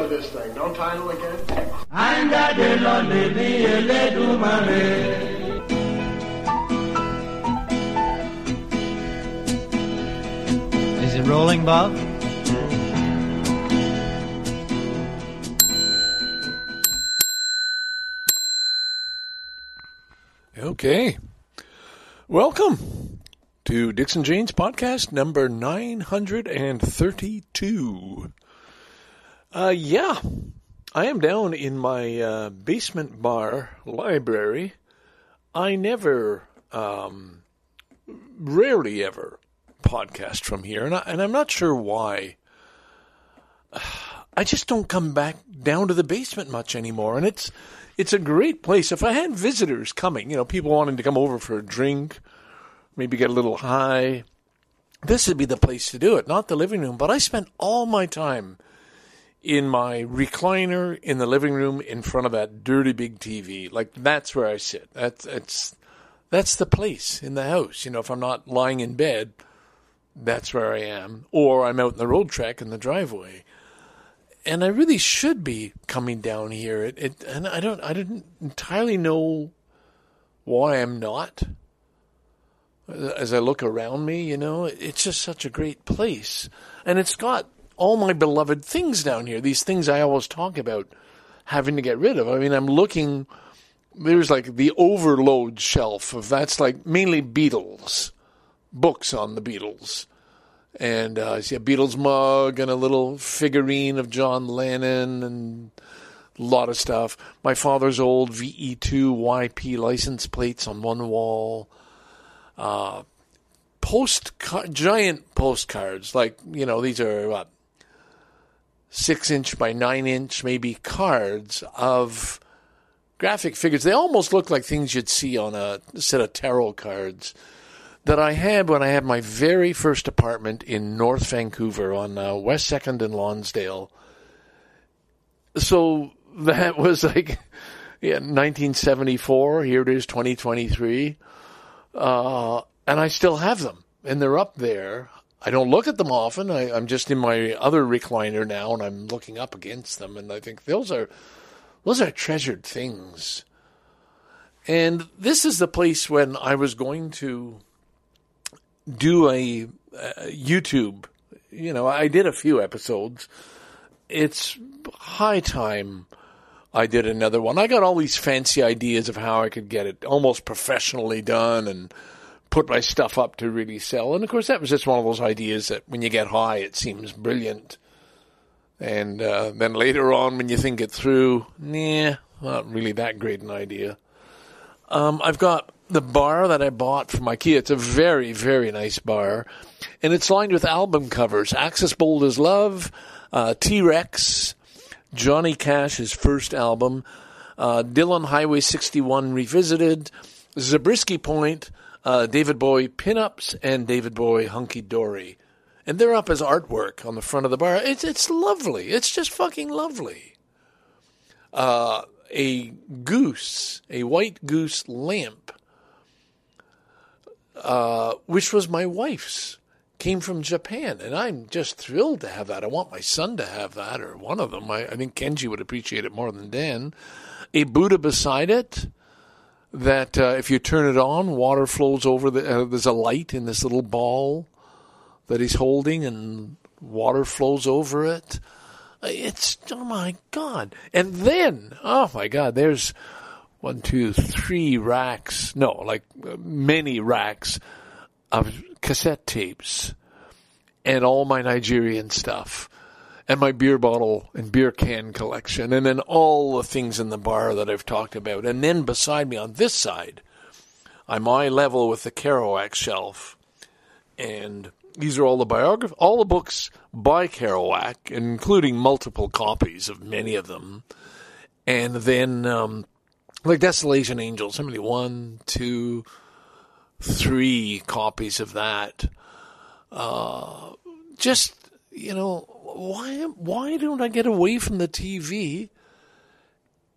title of this thing. No title again? I'm that a little money. Is it rolling, Bob? Okay. Welcome to Dixon Jane's podcast number 932. Uh, yeah, I am down in my uh, basement bar library. I never, um, rarely ever podcast from here, and, I, and I'm not sure why. I just don't come back down to the basement much anymore, and it's it's a great place. If I had visitors coming, you know, people wanting to come over for a drink, maybe get a little high, this would be the place to do it, not the living room. But I spent all my time in my recliner in the living room in front of that dirty big TV. Like that's where I sit. That's that's that's the place in the house. You know, if I'm not lying in bed, that's where I am, or I'm out in the Roadtrek in the driveway and I really should be coming down here. It, it, and I don't, I didn't entirely know why I'm not. As I look around me, you know, it's just such a great place, and it's got all my beloved things down here. These things I always talk about having to get rid of. I mean, I'm looking. There's like the overload shelf of that's like mainly Beatles books on the Beatles and uh, I see a Beatles mug and a little figurine of John Lennon and a lot of stuff. My father's old VE2 YP license plates on one wall. Uh, post giant postcards, like you know, these are what six inch by nine inch, maybe cards of graphic figures. They almost look like things you'd see on a set of tarot cards that I had when I had my very first apartment in North Vancouver on uh, West Second and Lonsdale. So that was like, yeah, 1974. Here it is, 2023, uh, and I still have them, and they're up there. I don't look at them often. I, I'm just in my other recliner now, and I'm looking up against them, and I think those are those are treasured things. And this is the place when I was going to do a, a YouTube. You know, I did a few episodes. It's high time I did another one. I got all these fancy ideas of how I could get it almost professionally done and put my stuff up to really sell. And of course, that was just one of those ideas that when you get high, it seems brilliant. And uh, then later on, when you think it through, nah, not really that great an idea. Um, I've got the bar that I bought from IKEA. It's a very, very nice bar. And it's lined with album covers. Axis Bold as Love, uh, T-Rex, Johnny Cash's first album, uh, Dylan Highway 61 Revisited, Zabriskie Point, uh, David Bowie Pinups, and David Bowie Hunky Dory. And they're up as artwork on the front of the bar. It's, it's lovely. It's just fucking lovely. Uh, a goose, a white goose lamp uh, which was my wife's, came from Japan. And I'm just thrilled to have that. I want my son to have that, or one of them. I, I think Kenji would appreciate it more than Dan. A Buddha beside it that uh, if you turn it on, water flows over. The, uh, there's a light in this little ball that he's holding, and water flows over it. It's oh my god! And then oh my god, there's one, two, three racks, no, like uh, many racks of cassette tapes and all my Nigerian stuff and my beer bottle and beer can collection and then all the things in the bar that I've talked about. And then beside me on this side, I'm eye level with the Kerouac shelf. And these are all the biography, all the books by Kerouac, including multiple copies of many of them. And then um, like Desolation Angels, how many? One, two, three copies of that. Uh, just you know, why why don't I get away from the TV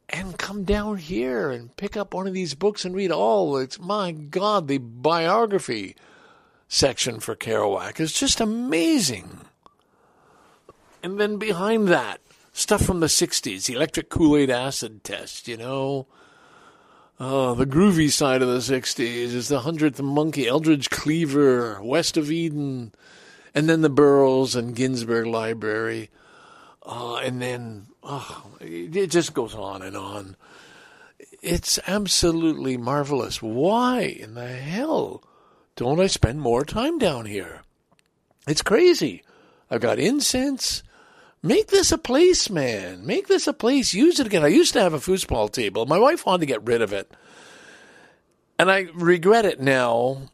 and come down here and pick up one of these books and read all? It's my God, the biography section for Kerouac is just amazing. And then behind that, stuff from the 60s, the electric Kool Aid acid test, you know. Oh, the groovy side of the 60s is the 100th Monkey, Eldridge Cleaver, West of Eden, and then the Burroughs and Ginsberg Library. Uh, and then, oh, it just goes on and on. It's absolutely marvelous. Why in the hell don't I spend more time down here? It's crazy. I've got incense. Make this a place, man. Make this a place. Use it again. I used to have a foosball table. My wife wanted to get rid of it. And I regret it now.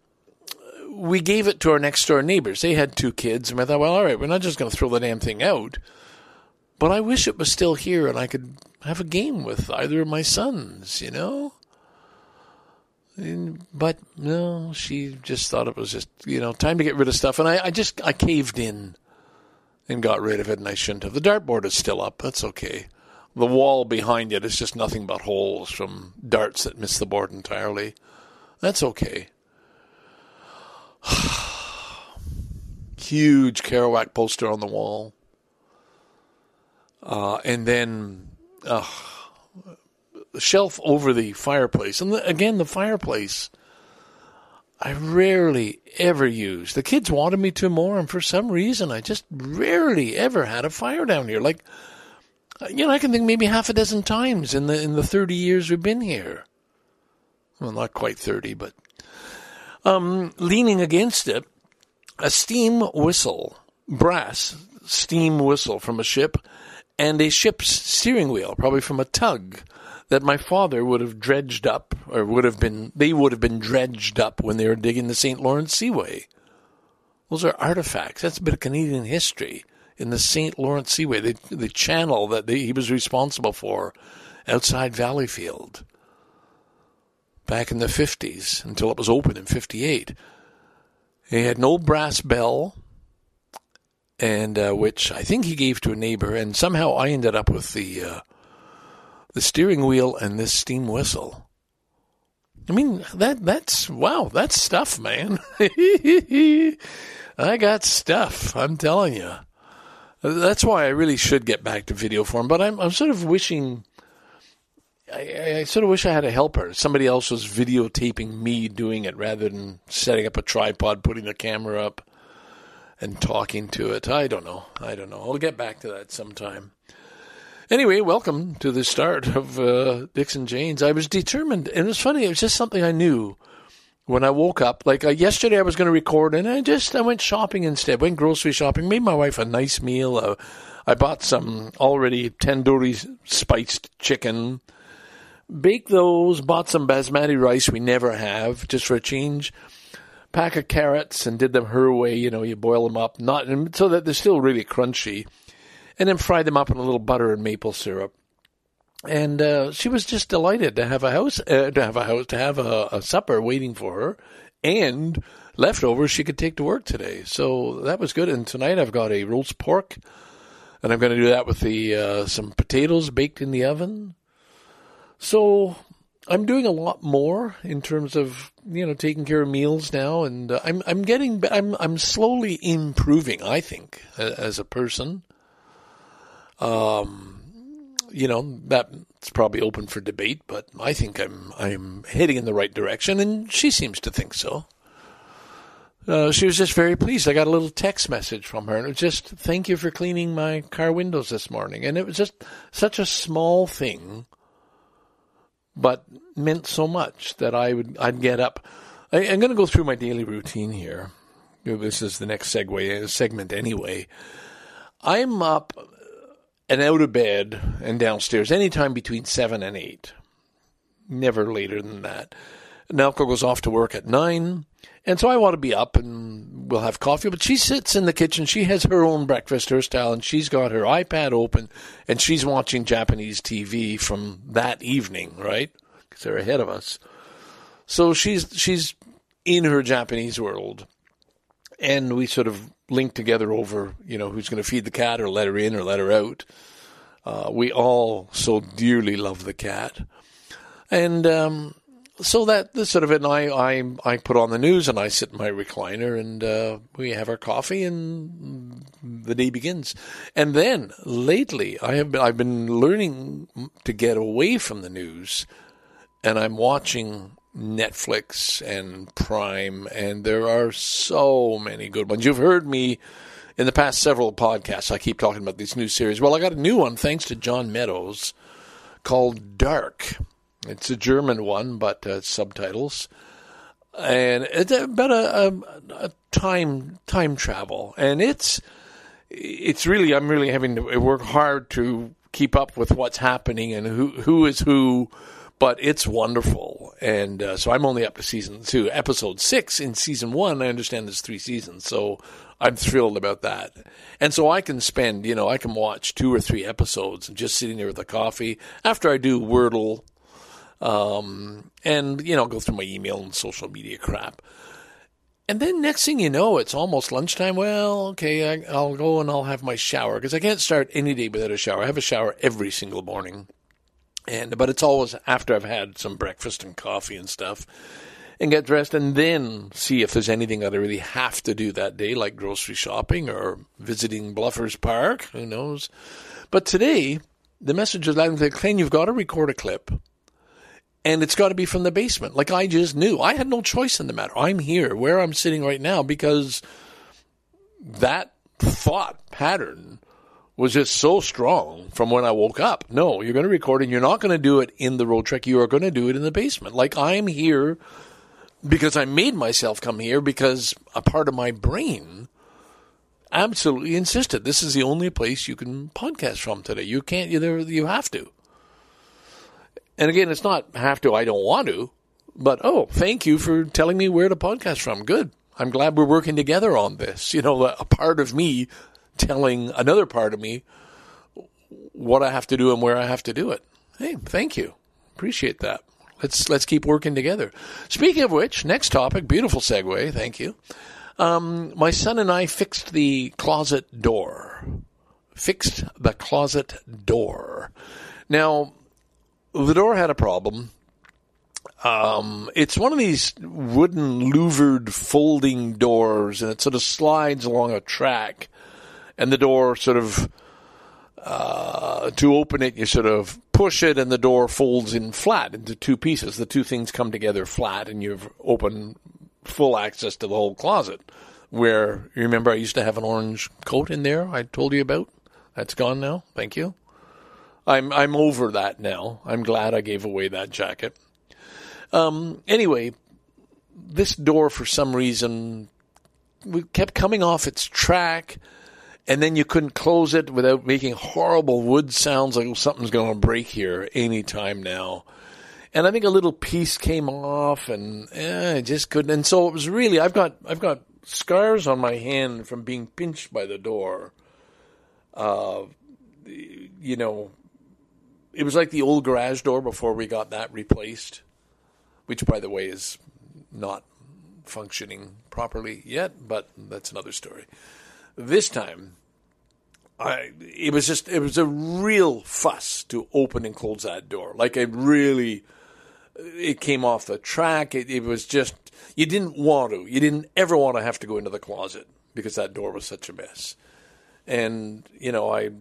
We gave it to our next door neighbors. They had two kids. And I thought, well, all right, we're not just going to throw the damn thing out. But I wish it was still here and I could have a game with either of my sons, you know? And, but no, she just thought it was just, you know, time to get rid of stuff. And I, I just, I caved in and got rid of it, and I shouldn't have. The dartboard is still up. That's okay. The wall behind it is just nothing but holes from darts that miss the board entirely. That's okay. Huge Kerouac poster on the wall. Uh, and then uh, the shelf over the fireplace. And the, again, the fireplace I rarely ever use. The kids wanted me to more, and for some reason, I just rarely ever had a fire down here. Like, you know, I can think maybe half a dozen times in the in the thirty years we've been here. Well, not quite thirty, but um, leaning against it, a steam whistle, brass steam whistle from a ship, and a ship's steering wheel, probably from a tug that my father would have dredged up, or would have been, they would have been dredged up when they were digging the St. Lawrence Seaway. Those are artifacts. That's a bit of Canadian history in the St. Lawrence Seaway, the, the channel that they, he was responsible for outside Valleyfield back in the 50s until it was opened in 58. He had an old brass bell, and uh, which I think he gave to a neighbor, and somehow I ended up with the uh, the steering wheel and this steam whistle. I mean that that's wow, that's stuff, man. I got stuff. I'm telling you. That's why I really should get back to video form. But I'm I'm sort of wishing. I, I sort of wish I had a helper. Somebody else was videotaping me doing it rather than setting up a tripod, putting the camera up, and talking to it. I don't know. I don't know. I'll get back to that sometime. Anyway, welcome to the start of uh, Dixon Janes. I was determined, and it was funny. It was just something I knew when I woke up. Like uh, yesterday, I was going to record, and I just I went shopping instead. Went grocery shopping. Made my wife a nice meal. Uh, I bought some already tandoori spiced chicken. Baked those. Bought some basmati rice we never have, just for a change. Pack of carrots and did them her way. You know, you boil them up, not so that they're still really crunchy and then fry them up in a little butter and maple syrup. And uh, she was just delighted to have a house, uh, to have a house, to have a, a supper waiting for her, and leftovers she could take to work today. So that was good. And tonight I've got a roast pork, and I'm going to do that with the uh, some potatoes baked in the oven. So I'm doing a lot more in terms of you know taking care of meals now, and uh, I'm I'm getting I'm I'm slowly improving. I think as a person. Um, you know that's probably open for debate, but I think I'm I'm heading in the right direction, and she seems to think so. Uh, she was just very pleased. I got a little text message from her, and it was just thank you for cleaning my car windows this morning, and it was just such a small thing, but meant so much that I would I'd get up. I, I'm going to go through my daily routine here. This is the next segue uh, segment anyway. I'm up and out of bed and downstairs anytime between seven and eight. Never later than that. Naoko goes off to work at nine, and so I want to be up and we'll have coffee. But she sits in the kitchen. She has her own breakfast, her style, and she's got her iPad open and she's watching Japanese TV from that evening, right? Because they're ahead of us. So she's she's in her Japanese world, and we sort of link together over, you know, who's going to feed the cat or let her in or let her out. Uh, we all so dearly love the cat. And um, so that sort of it, and I, I I put on the news and I sit in my recliner and uh, we have our coffee and the day begins. And then lately, I have been, I've been learning to get away from the news, and I'm watching Netflix and Prime, and there are so many good ones. You've heard me in the past several podcasts. I keep talking about these new series. Well, I got a new one thanks to John Meadows called Dark. It's a German one, but uh, subtitles, and it's about a, a, a, time time travel, and it's it's really I'm really having to work hard to keep up with what's happening and who who is who, but it's wonderful, and uh, so I'm only up to season two, episode six in season one. I understand there's three seasons, so I'm thrilled about that. And so I can spend, you know, I can watch two or three episodes and just sitting there with a coffee after I do Wordle um, and, you know, go through my email and social media crap. And then next thing you know, it's almost lunchtime. Well, okay, I, will go and I'll have my shower because I can't start any day without a shower. I have a shower every single morning, and but it's always after I've had some breakfast and coffee and stuff, and get dressed, and then see if there's anything that I really have to do that day, like grocery shopping or visiting Bluffers Park. Who knows? But today, the message is loud and clear. You've got to record a clip and it's got to be from the basement. Like I just knew. I had no choice in the matter. I'm here where I'm sitting right now because that thought pattern was just so strong from when I woke up. No, you're going to record and you're not going to do it in the road trek. You are going to do it in the basement. Like I'm here because I made myself come here because a part of my brain absolutely insisted this is the only place you can podcast from today. You can't, you, there, you have to. And again, it's not have to, I don't want to, but oh, thank you for telling me where to podcast from. Good. I'm glad we're working together on this. You know, a part of me telling another part of me what I have to do and where I have to do it. Hey, thank you. Appreciate that. Let's let's keep working together. Speaking of which, next topic, beautiful segue. Thank you. Um, my son and I fixed the closet door. Fixed the closet door. Now, the door had a problem. Um, it's one of these wooden louvered folding doors, and it sort of slides along a track. And the door sort of, uh, to open it, you sort of push it, and the door folds in flat into two pieces. The two things come together flat, and you've open full access to the whole closet. Where you remember, I used to have an orange coat in there. I told you about. That's gone now. Thank you. I'm I'm over that now. I'm glad I gave away that jacket. Um, anyway, this door for some reason we kept coming off its track, and then you couldn't close it without making horrible wood sounds like something's going to break here any time now. And I think a little piece came off, and eh, I just couldn't. And so it was really I've got I've got scars on my hand from being pinched by the door. Uh, you know, it was like the old garage door before we got that replaced, which, by the way, is not functioning properly yet, but that's another story. This time, I it was just it was a real fuss to open and close that door. Like it really, it came off the track. It, it was just you didn't want to. You didn't ever want to have to go into the closet because that door was such a mess. And you know, I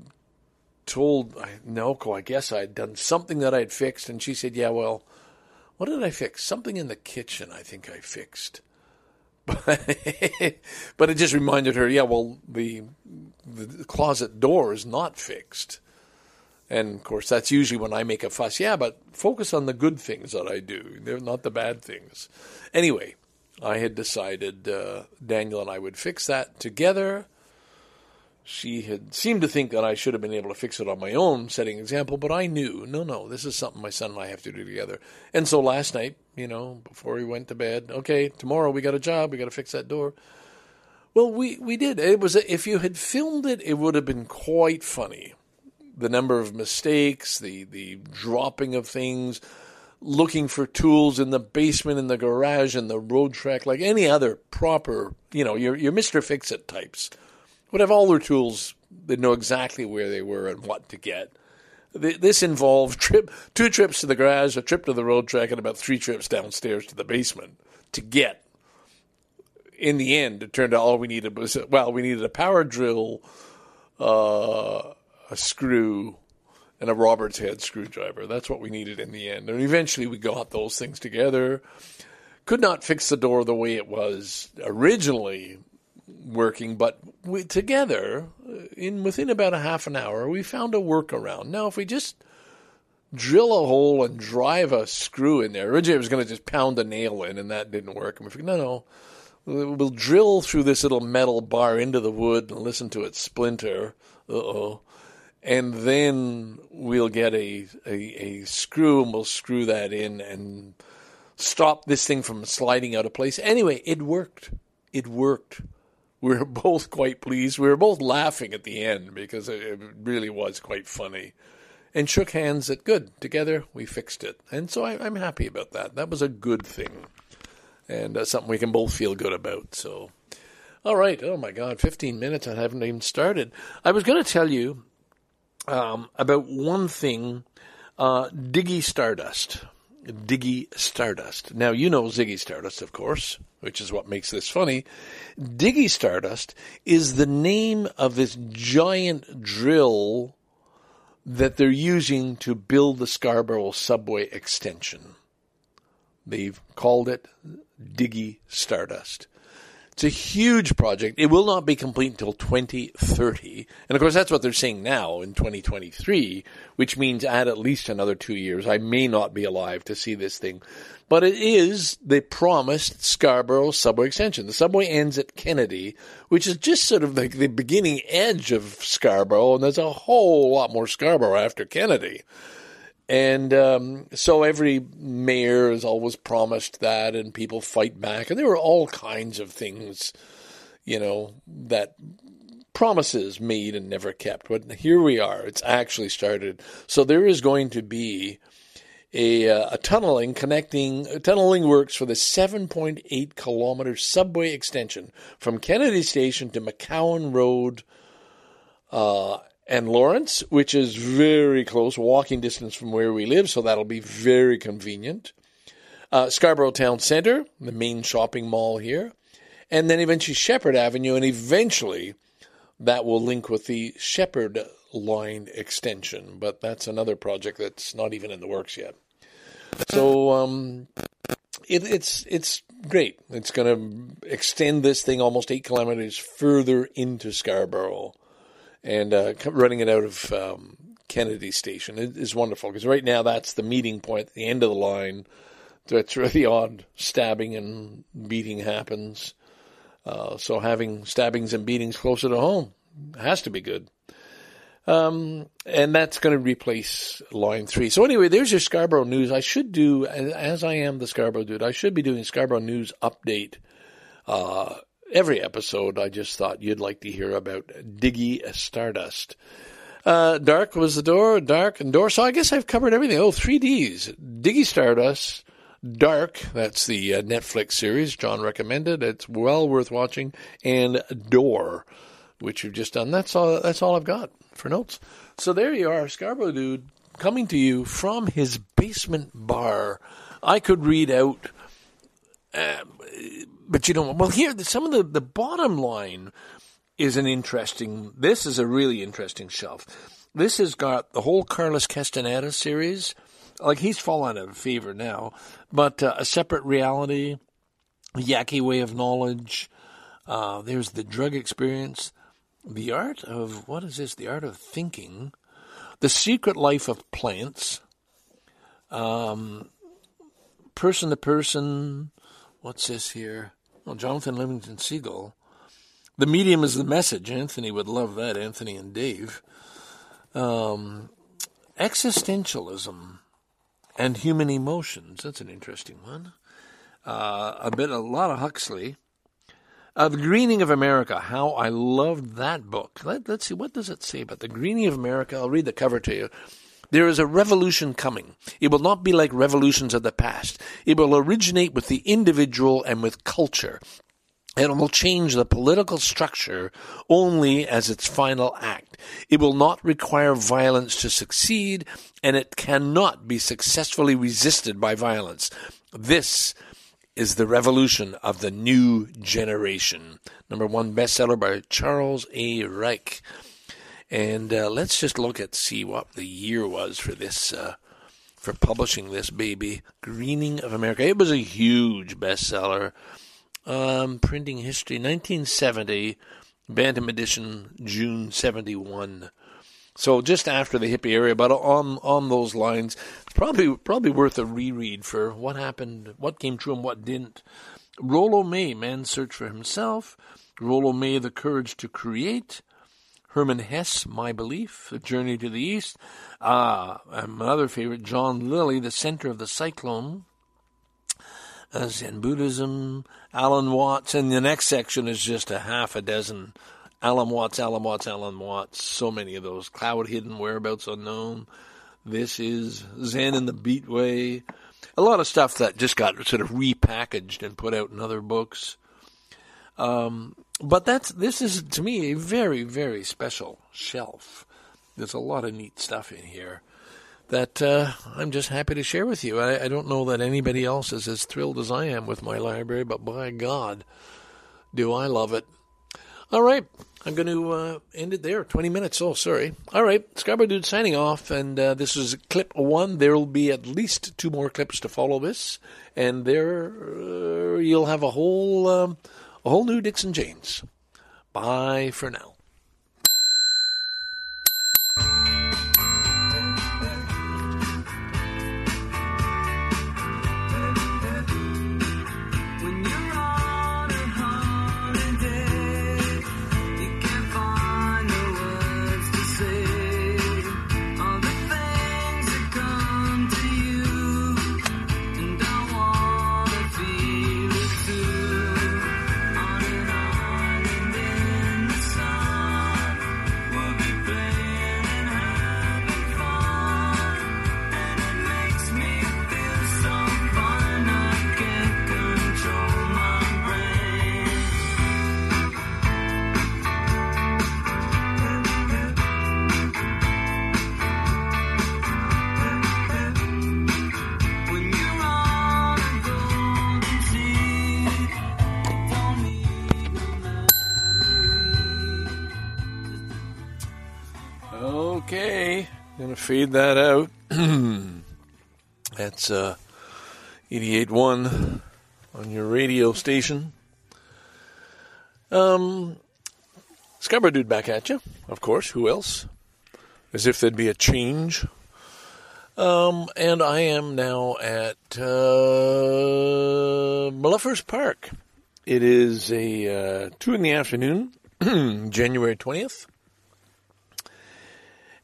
told Naoko, I guess I'd done something that I'd fixed, and she said, "Yeah, well, what did I fix? Something in the kitchen, I think I fixed." but it just reminded her, yeah, well, the the closet door is not fixed. And of course, that's usually when I make a fuss. Yeah, but focus on the good things that I do. They're not the bad things. Anyway, I had decided uh, Daniel and I would fix that together she had seemed to think that I should have been able to fix it on my own, setting example, but I knew, no, no, this is something my son and I have to do together. And so last night, you know, before he went to bed, okay, tomorrow we got a job, we got to fix that door. Well, we, we did. It was if you had filmed it, it would have been quite funny. The number of mistakes, the the dropping of things, looking for tools in the basement, in the garage, in the Roadtrek, like any other proper, you know, your your Mister Fix It types would have all their tools. They'd know exactly where they were and what to get. this involved trip, two trips to the garage, a trip to the Roadtrek, and about three trips downstairs to the basement to get. In the end, it turned out all we needed was well, we needed a power drill, uh, a screw, and a Robert's head screwdriver. That's what we needed in the end. And eventually, we got those things together. Could not fix the door the way it was originally working, but we, together, uh, in within about a half an hour, we found a workaround. Now, if we just drill a hole and drive a screw in there, originally I was going to just pound a nail in, and that didn't work. And we figured, no, no, we'll drill through this little metal bar into the wood and listen to it splinter. Uh oh. And then we'll get a, a, a screw and we'll screw that in and stop this thing from sliding out of place. Anyway, it worked. It worked we were both quite pleased. We were both laughing at the end because it really was quite funny. And shook hands at good. Together we fixed it. And so I, am happy about that. That was a good thing. And uh, something we can both feel good about. So, all right. Oh my God, 15 minutes. I haven't even started. I was going to tell you um, about one thing uh, Diggy Stardust. Diggy Stardust. Now, you know Ziggy Stardust, of course, which is what makes this funny. Diggy Stardust is the name of this giant drill that they're using to build the Scarborough subway extension. They've called it Diggy Stardust. It's a huge project. It will not be complete until 2030. And of course, that's what they're saying now in 2023, which means add at least another two years. I may not be alive to see this thing. But it is the promised Scarborough subway extension. The subway ends at Kennedy, which is just sort of like the beginning edge of Scarborough, and there's a whole lot more Scarborough after Kennedy. And um, so every mayor has always promised that, and people fight back. And there were all kinds of things, you know, that promises made and never kept. But here we are. It's actually started. So there is going to be a, uh, a tunneling connecting tunneling works for the 7.8 kilometer subway extension from Kennedy Station to McCowan Road uh, and Lawrence, which is very close, walking distance from where we live, so that'll be very convenient. Uh, Scarborough Town Center, the main shopping mall here, and then eventually Sheppard Avenue, and eventually that will link with the Sheppard line extension, but that's another project that's not even in the works yet. So um, it, it's it's great. It's going to extend this thing almost eight kilometers further into Scarborough and uh, running it out of um, Kennedy Station is wonderful because right now that's the meeting point the end of the line. That's where the odd stabbing and beating happens. Uh, so having stabbings and beatings closer to home has to be good. Um, and that's going to replace line three. So anyway, there's your Scarborough news. I should do, as I am the Scarborough dude, I should be doing Scarborough news update uh, every episode, I just thought you'd like to hear about Diggy Stardust. Uh, dark was the door, dark and door. So I guess I've covered everything. Oh, three Ds. Diggy Stardust, Dark, that's the uh, Netflix series John recommended. It's well worth watching. And Door, which you've just done. That's all, that's all I've got for notes. So there you are, Scarborough Dude, coming to you from his basement bar. I could read out uh, but you know, well, here some of the the bottom line is an interesting. This is a really interesting shelf. This has got the whole Carlos Castaneda series. Like he's fallen out of favor now, but uh, a separate reality, Yaqui way of knowledge. Uh, there's the drug experience, the art of what is this? The art of thinking, the secret life of plants, um, person to person. What's this here? Well, Jonathan Livingston Seagull. The medium is the message. Anthony would love that, Anthony and Dave. Um, existentialism and human emotions. That's an interesting one. Uh, a bit, a lot of Huxley. Uh, the Greening of America. How I loved that book. Let, let's see, what does it say about the Greening of America? I'll read the cover to you. There is a revolution coming. It will not be like revolutions of the past. It will originate with the individual and with culture. and it will change the political structure only as its final act. It will not require violence to succeed, and it cannot be successfully resisted by violence. This is the revolution of the new generation. Number one bestseller by Charles A. Reich. And uh, let's just look at see what the year was for this uh, for publishing this baby, Greening of America. It was a huge bestseller. Um, printing history, 1970, Bantam edition, June 71. So just after the hippie era, but on on those lines, probably probably worth a reread for what happened, what came true, and what didn't. Rollo May, Man's Search for Himself. Rollo May, The Courage to Create. Hermann Hesse, My Belief, A Journey to the East. Ah, another favorite, John Lilly, The Center of the Cyclone uh, Zen Buddhism, Alan Watts, and the next section is just a half a dozen Alan Watts, Alan Watts, Alan Watts. So many of those. Cloud Hidden, Whereabouts Unknown. This is Zen in the Beatway. A lot of stuff that just got sort of repackaged and put out in other books. Um, but that's this is to me a very very special shelf. There's a lot of neat stuff in here that uh, I'm just happy to share with you. I, I, don't know that anybody else is as thrilled as I am with my library, but by God, do I love it. All right, I'm going to uh, end it there. 20 minutes. Oh, sorry. All right, Scarborough Dude signing off, and uh, this is clip one. There will be at least two more clips to follow this, and there uh, you'll have a whole um, a whole new Dixon James. Bye for now. Fade that out. That's uh, 88.1 on your radio station. Um, Scarborough Dude back at you, of course. Who else? As if there'd be a change. Um, and I am now at uh, Bluffers Park. It is a uh, two in the afternoon, January twentieth,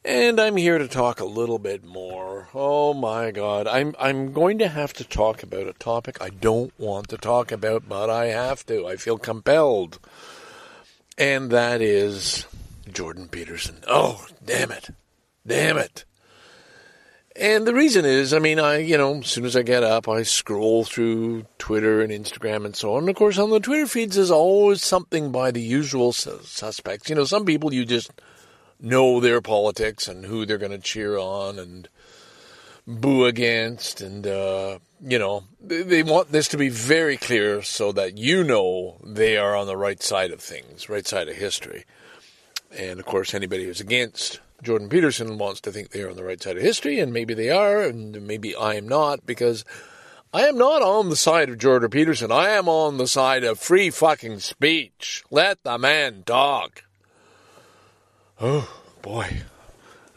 and I'm here to talk a little bit more. Oh my God, I'm I'm going to have to talk about a topic I don't want to talk about, but I have to. I feel compelled, and that is Jordan Peterson. Oh, damn it, damn it. And the reason is, I mean, I, you know, as soon as I get up, I scroll through Twitter and Instagram and so on. And of course, on the Twitter feeds, there's always something by the usual suspects. You know, some people you just know their politics and who they're going to cheer on and boo against. And, uh, you know, they, want this to be very clear so that you know they are on the right side of things, right side of history. And of course, anybody who's against Jordan Peterson wants to think they are on the right side of history, and maybe they are, and maybe I am not, because I am not on the side of Jordan Peterson. I am on the side of free fucking speech. Let the man talk. Oh, boy.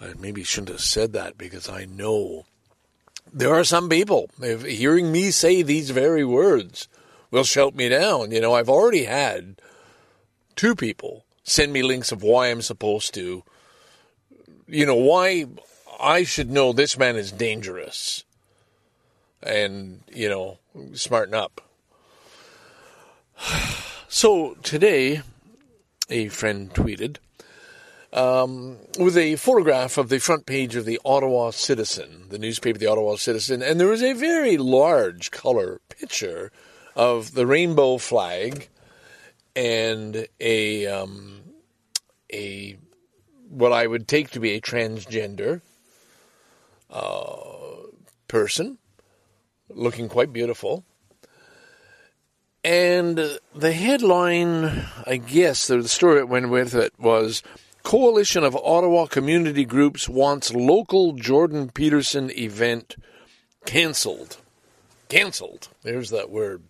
I maybe shouldn't have said that because I know there are some people, if hearing me say these very words, will shout me down. You know, I've already had two people send me links of why I'm supposed to, you know, why I should know this man is dangerous and, you know, smarten up. So today, a friend tweeted, um, with a photograph of the front page of the Ottawa Citizen, the newspaper, the Ottawa Citizen, and there was a very large color picture of the rainbow flag and a um, a what I would take to be a transgender uh, person, looking quite beautiful. And the headline, I guess, the story it went with it was Coalition of Ottawa Community Groups wants local Jordan Peterson event canceled. Canceled. There's that word.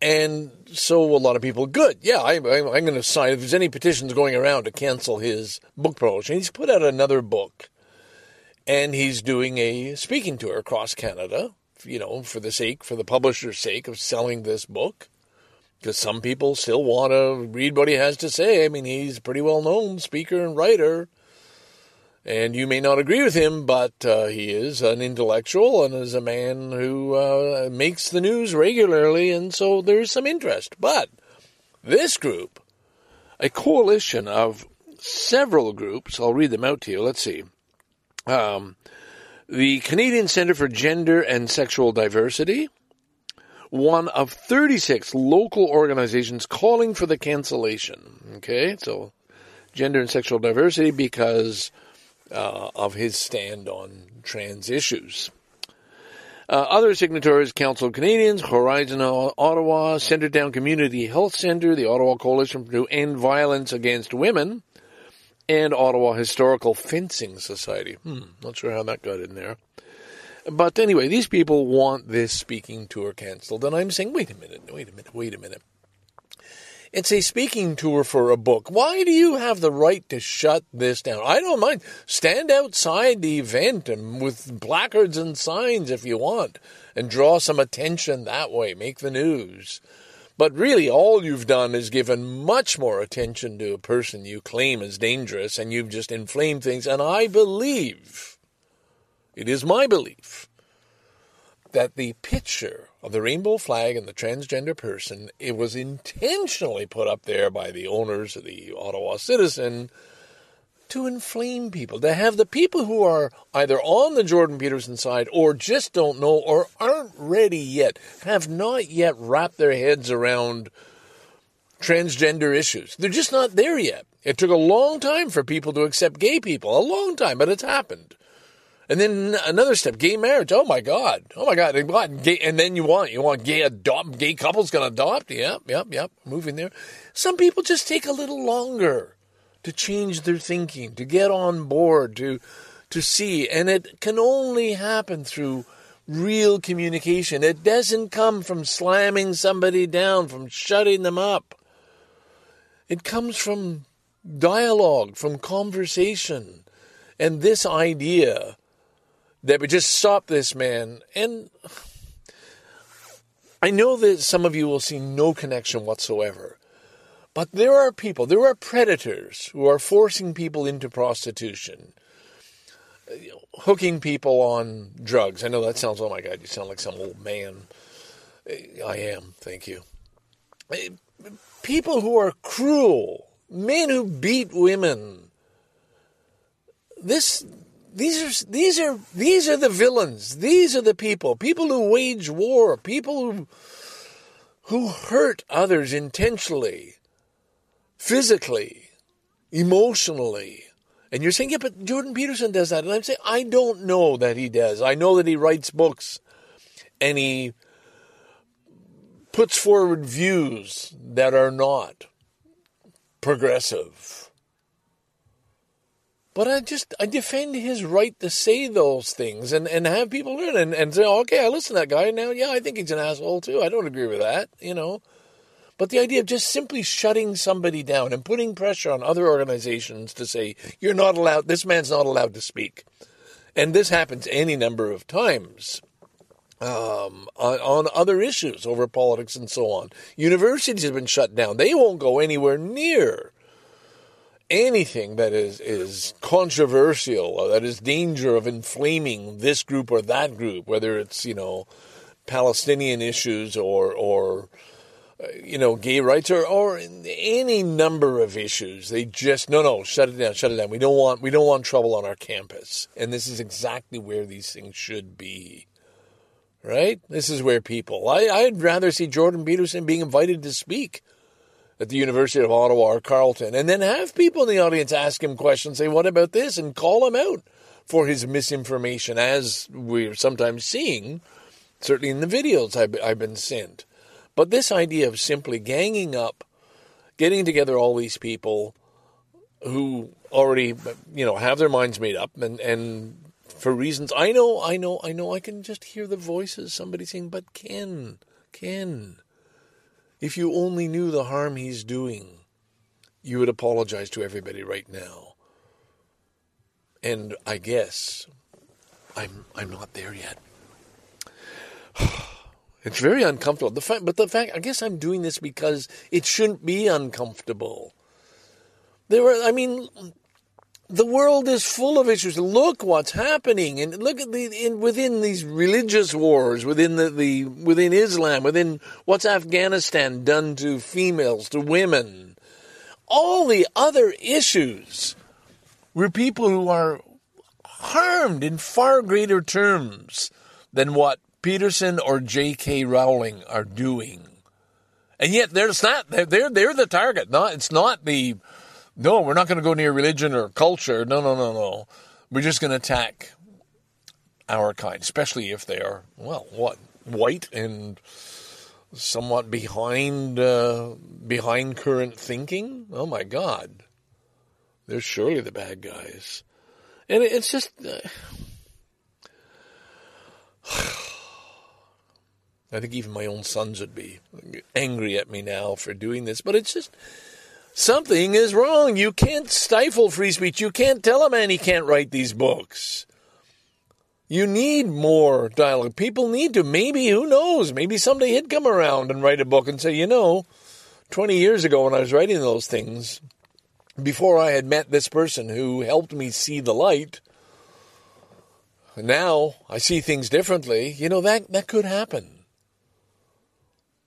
And so a lot of people, good, yeah, I, am going to sign. If there's any petitions going around to cancel his book promotion, he's put out another book, and he's doing a speaking tour across Canada. You know, for the sake, for the publisher's sake of selling this book, because some people still want to read what he has to say. I mean, he's a pretty well known speaker and writer and you may not agree with him, but uh, he is an intellectual and is a man who uh, makes the news regularly, and so there's some interest. But this group, a coalition of several groups, I'll read them out to you. Let's see. Um, the Canadian Centre for Gender and Sexual Diversity, one of 36 local organizations calling for the cancellation. Okay, so gender and sexual diversity because uh, of his stand on trans issues. Uh, other signatories, Council of Canadians, Horizon Ottawa, Centretown Community Health Centre, the Ottawa Coalition to End Violence Against Women, and Ottawa Historical Fencing Society. Hmm, not sure how that got in there. But anyway, these people want this speaking tour cancelled, and I'm saying, wait a minute, wait a minute, wait a minute. It's a speaking tour for a book. Why do you have the right to shut this down? I don't mind. Stand outside the event and with placards and signs if you want and draw some attention that way. Make the news. But really, all you've done is given much more attention to a person you claim is dangerous and you've just inflamed things. And I believe, it is my belief, that the picture of the rainbow flag and the transgender person, it was intentionally put up there by the owners of the Ottawa Citizen to inflame people, to have the people who are either on the Jordan Peterson side or just don't know or aren't ready yet, have not yet wrapped their heads around transgender issues. They're just not there yet. It took a long time for people to accept gay people, a long time, but it's happened. And then another step, gay marriage. Oh my God. Oh my God. Gay, and then you want, you want gay adopt, gay couples going to adopt. Yep, yep, yep. Moving there. Some people just take a little longer to change their thinking, to get on board, to, to see. And it can only happen through real communication. It doesn't come from slamming somebody down, from shutting them up. It comes from dialogue, from conversation. And this idea that would just stop this man. And I know that some of you will see no connection whatsoever. But there are people, there are predators who are forcing people into prostitution, hooking people on drugs. I know that sounds, oh my God, you sound like some old man. I am, thank you. People who are cruel, men who beat women. This these are these are these are the villains. These are the people. People who wage war. People who who hurt others intentionally, physically, emotionally. And you're saying, yeah, but Jordan Peterson does that. And I'm saying, I don't know that he does. I know that he writes books and he puts forward views that are not progressive but I just I defend his right to say those things and, and have people learn and, and say, okay, I listen to that guy now. Yeah, I think he's an asshole too. I don't agree with that, you know. But the idea of just simply shutting somebody down and putting pressure on other organizations to say, you're not allowed, this man's not allowed to speak. And this happens any number of times um, on, on other issues over politics and so on. Universities have been shut down. They won't go anywhere near anything that is, is controversial or that is danger of inflaming this group or that group, whether it's, you know, Palestinian issues or, or uh, you know, gay rights or, or any number of issues. They just, no, no, shut it down, shut it down. We don't want, we don't want trouble on our campus. And this is exactly where these things should be right? This is where people. I, I'd rather see Jordan Peterson being invited to speak at the University of Ottawa or Carleton, and then have people in the audience ask him questions, say, "What about this?" and call him out for his misinformation, as we're sometimes seeing, certainly in the videos I've, I've been sent. But this idea of simply ganging up, getting together all these people who already, you know, have their minds made up and, and for reasons I know, I know, I know, I can just hear the voices, somebody saying, but Ken, Ken, if you only knew the harm he's doing, you would apologize to everybody right now. And I guess I'm I'm not there yet. It's very uncomfortable. The fact, but the fact, I guess I'm doing this because it shouldn't be uncomfortable. There were, I mean, the world is full of issues. Look what's happening, and look at the in, within these religious wars, within the, the within Islam, within what's Afghanistan done to females, to women, all the other issues where people who are harmed in far greater terms than what Peterson or J.K. Rowling are doing. And yet there's not they're they're, they're the target. Not it's not the no, we're not going to go near religion or culture. No, no, no, no. We're just going to attack our kind, especially if they are well, what white and somewhat behind uh, behind current thinking. Oh my God, they're surely the bad guys, and it's just. Uh, I think even my own sons would be angry at me now for doing this, but it's just something is wrong. You can't stifle free speech. You can't tell a man he can't write these books. You need more dialogue. People need to. Maybe, who knows? Maybe someday he'd come around and write a book and say, you know, 20 years ago when I was writing those things, before I had met this person who helped me see the light, now I see things differently. You know, that, that could happen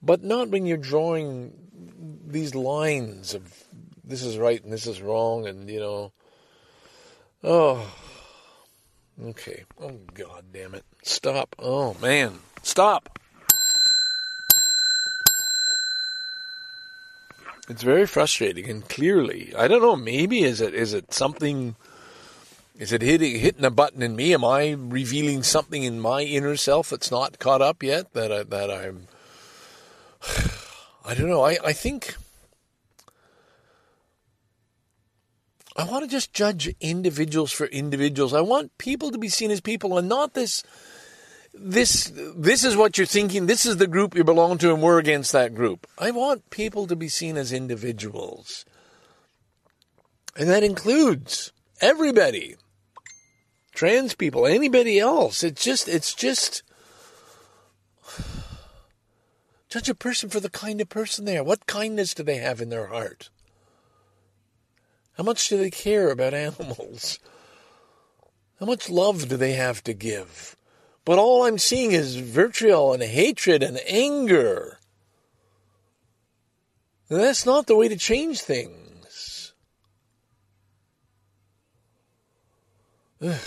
but not when you're drawing these lines of this is right and this is wrong and you know. Oh. Okay. Oh god damn it. Stop. Oh man. Stop. It's very frustrating and clearly i don't know maybe is it is it something is it hitting hitting a button in me? Am i revealing something in my inner self that's not caught up yet that I, that i'm I don't know. I, I think I want to just judge individuals for individuals. I want people to be seen as people and not this this this is what you're thinking, this is the group you belong to and we're against that group. I want people to be seen as individuals. And that includes everybody. Trans people, anybody else. It's just it's just Judge a person for the kind of person they are. What kindness do they have in their heart? How much do they care about animals? How much love do they have to give? But all I'm seeing is vitriol and hatred and anger. And that's not the way to change things. Ugh.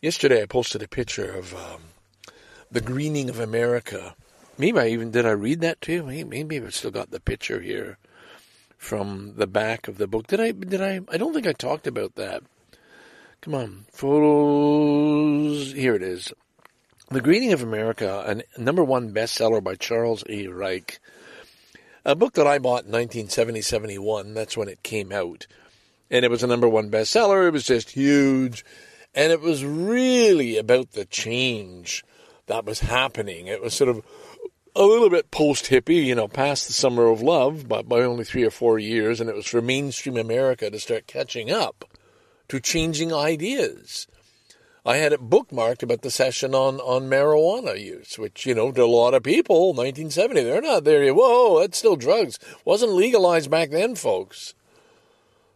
Yesterday I posted a picture of um, the greening of America Maybe I even did I read that to you? Maybe I've still got the picture here from the back of the book. Did I? Did I? I don't think I talked about that. Come on, photos. Here it is. The Greening of America, a number one bestseller by Charles A. Reich. A book that I bought in 1970-71. That's when it came out. And it was a number one bestseller. It was just huge. And it was really about the change that was happening. It was sort of a little bit post hippie, you know, past the summer of love, but by only three or four years, and it was for mainstream America to start catching up to changing ideas. I had it bookmarked about the session on, on marijuana use, which, you know, to a lot of people, 1970, they're not there yet. Whoa, that's still drugs. Wasn't legalized back then, folks.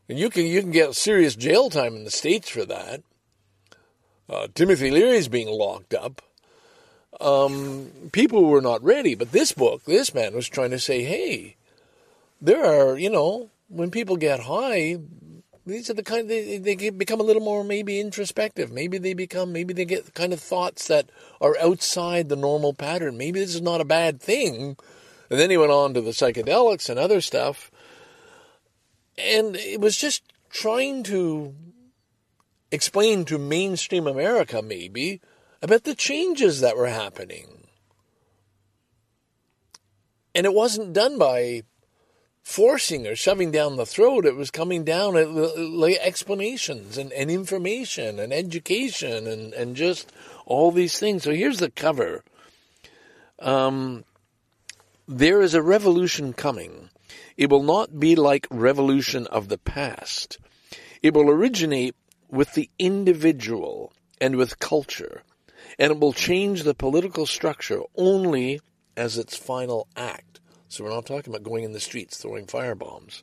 And you can, you can get serious jail time in the States for that. Uh, Timothy Leary's being locked up um, people were not ready. But this book, this man was trying to say, hey, there are, you know, when people get high, these are the kind they they become a little more maybe introspective. Maybe they become maybe they get the kind of thoughts that are outside the normal pattern. Maybe this is not a bad thing. And then he went on to the psychedelics and other stuff. And it was just trying to explain to mainstream America maybe about the changes that were happening. And it wasn't done by forcing or shoving down the throat. It was coming down at like explanations and, and information and education and, and just all these things. So here's the cover. Um, there is a revolution coming. It will not be like revolution of the past. It will originate with the individual and with culture, and it will change the political structure only as its final act. So we're not talking about going in the streets throwing firebombs.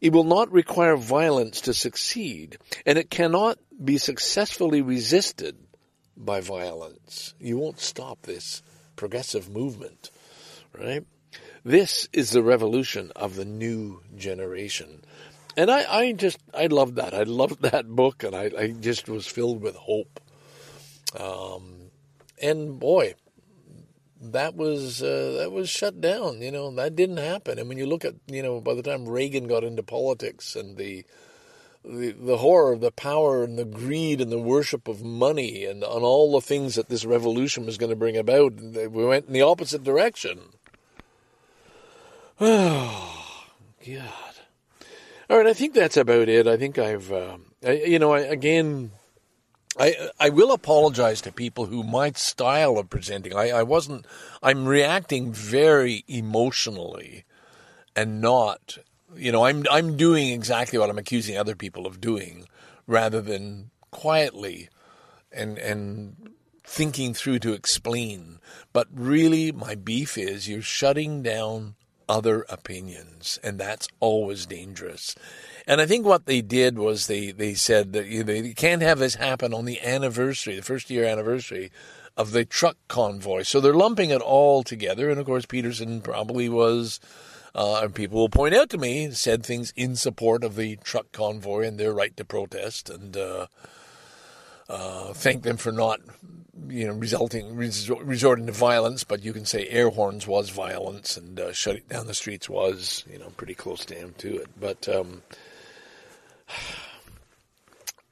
It will not require violence to succeed, and it cannot be successfully resisted by violence. You won't stop this progressive movement, right? This is the revolution of the new generation. And I, I just, I loved that. I loved that book, and I, I just was filled with hope. Um, and boy, that was uh, that was shut down. You know that didn't happen. And when you look at you know by the time Reagan got into politics and the the, the horror of the power and the greed and the worship of money and on all the things that this revolution was going to bring about, we went in the opposite direction. Oh, God. All right, I think that's about it. I think I've, um, I, you know, I, again, I I will apologize to people who my style of presenting. I, I wasn't. I'm reacting very emotionally, and not. You know, I'm I'm doing exactly what I'm accusing other people of doing, rather than quietly, and and thinking through to explain. But really, my beef is you're shutting down other opinions, and that's always dangerous. And I think what they did was they, they said that you, they can't have this happen on the anniversary, the first year anniversary of the truck convoy. So they're lumping it all together. And of course, Peterson probably was, uh, and people will point out to me, said things in support of the truck convoy and their right to protest and uh, uh, thank them for not, you know, resulting resor- resorting to violence. But you can say air horns was violence and uh, shutting down the streets was, you know, pretty close down to it. But um,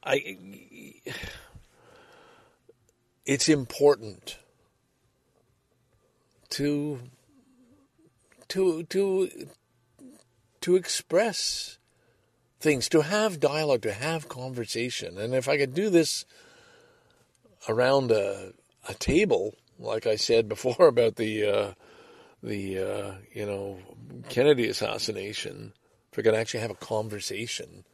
I, it's important to to to to express things, to have dialogue, to have conversation. And if I could do this around a, a table, like I said before about the uh, the uh, you know Kennedy assassination, if I could actually have a conversation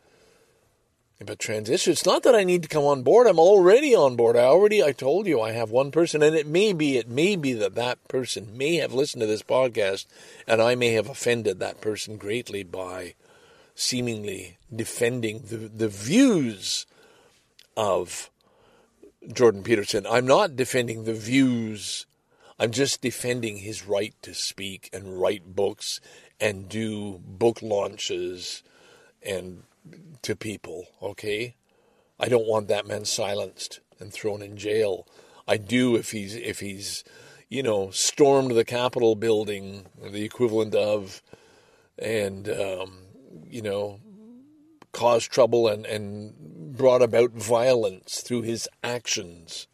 about transition, it's not that I need to come on board. I'm already on board. I already, I told you, I have one person, and it may be, it may be that that person may have listened to this podcast, and I may have offended that person greatly by seemingly defending the the views of Jordan Peterson. I'm not defending the views. I'm just defending his right to speak and write books and do book launches and to people, okay? I don't want that man silenced and thrown in jail. I do if he's if he's you know stormed the Capitol building, the equivalent of, and um, you know caused trouble and, and brought about violence through his actions.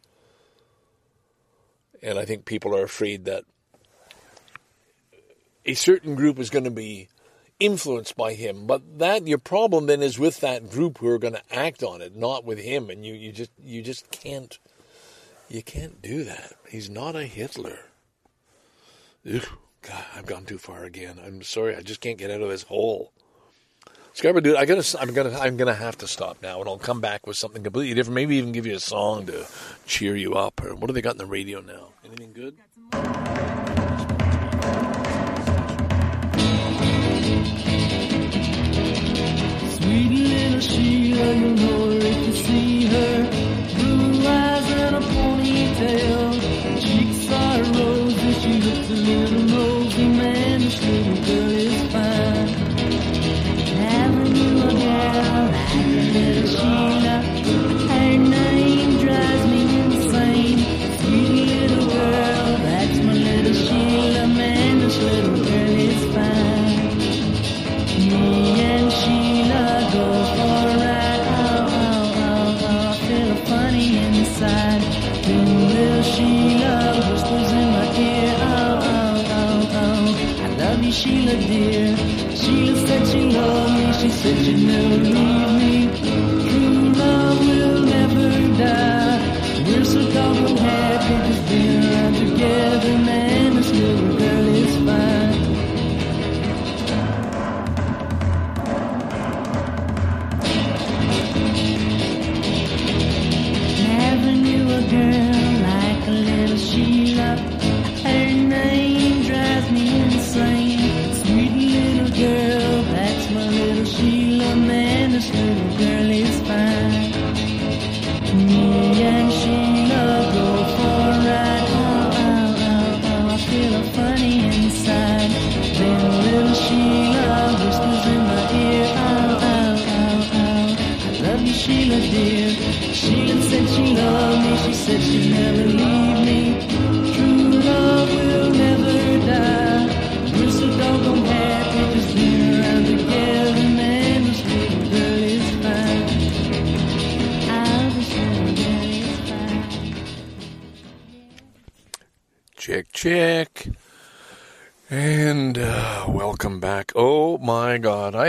And I think people are afraid that a certain group is going to be influenced by him. But that your problem then is with that group who are going to act on it, not with him. And you, you just you just can't you can't do that. He's not a Hitler. Ugh, God, I've gone too far again. I'm sorry. I just can't get out of this hole. Scarborough, dude, I gotta, I'm gonna, I'm gonna have to stop now, and I'll come back with something completely different. Maybe even give you a song to cheer you up. Or what do they got in the radio now? Anything good? Sweet little Sheila, you know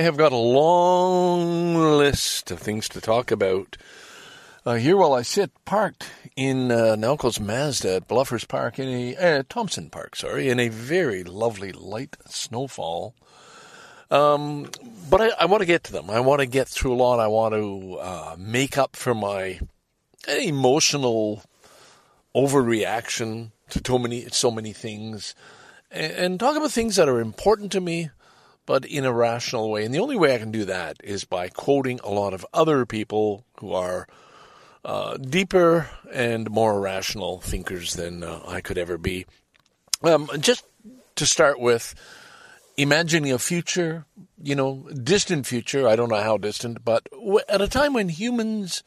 have got a long list of things to talk about. Uh, here while I sit parked in uh, Naoko's Mazda at Bluffers Park in a uh, Thompson Park, sorry, in a very lovely light snowfall. Um, but I, I want to get to them. I want to get through a lot. I want to uh, make up for my emotional overreaction to so many so many things, and, and talk about things that are important to me, but in a rational way. And the only way I can do that is by quoting a lot of other people who are uh, deeper and more rational thinkers than uh, I could ever be. Um, just to start with, imagining a future, you know, distant future. I don't know how distant, but at a time when humans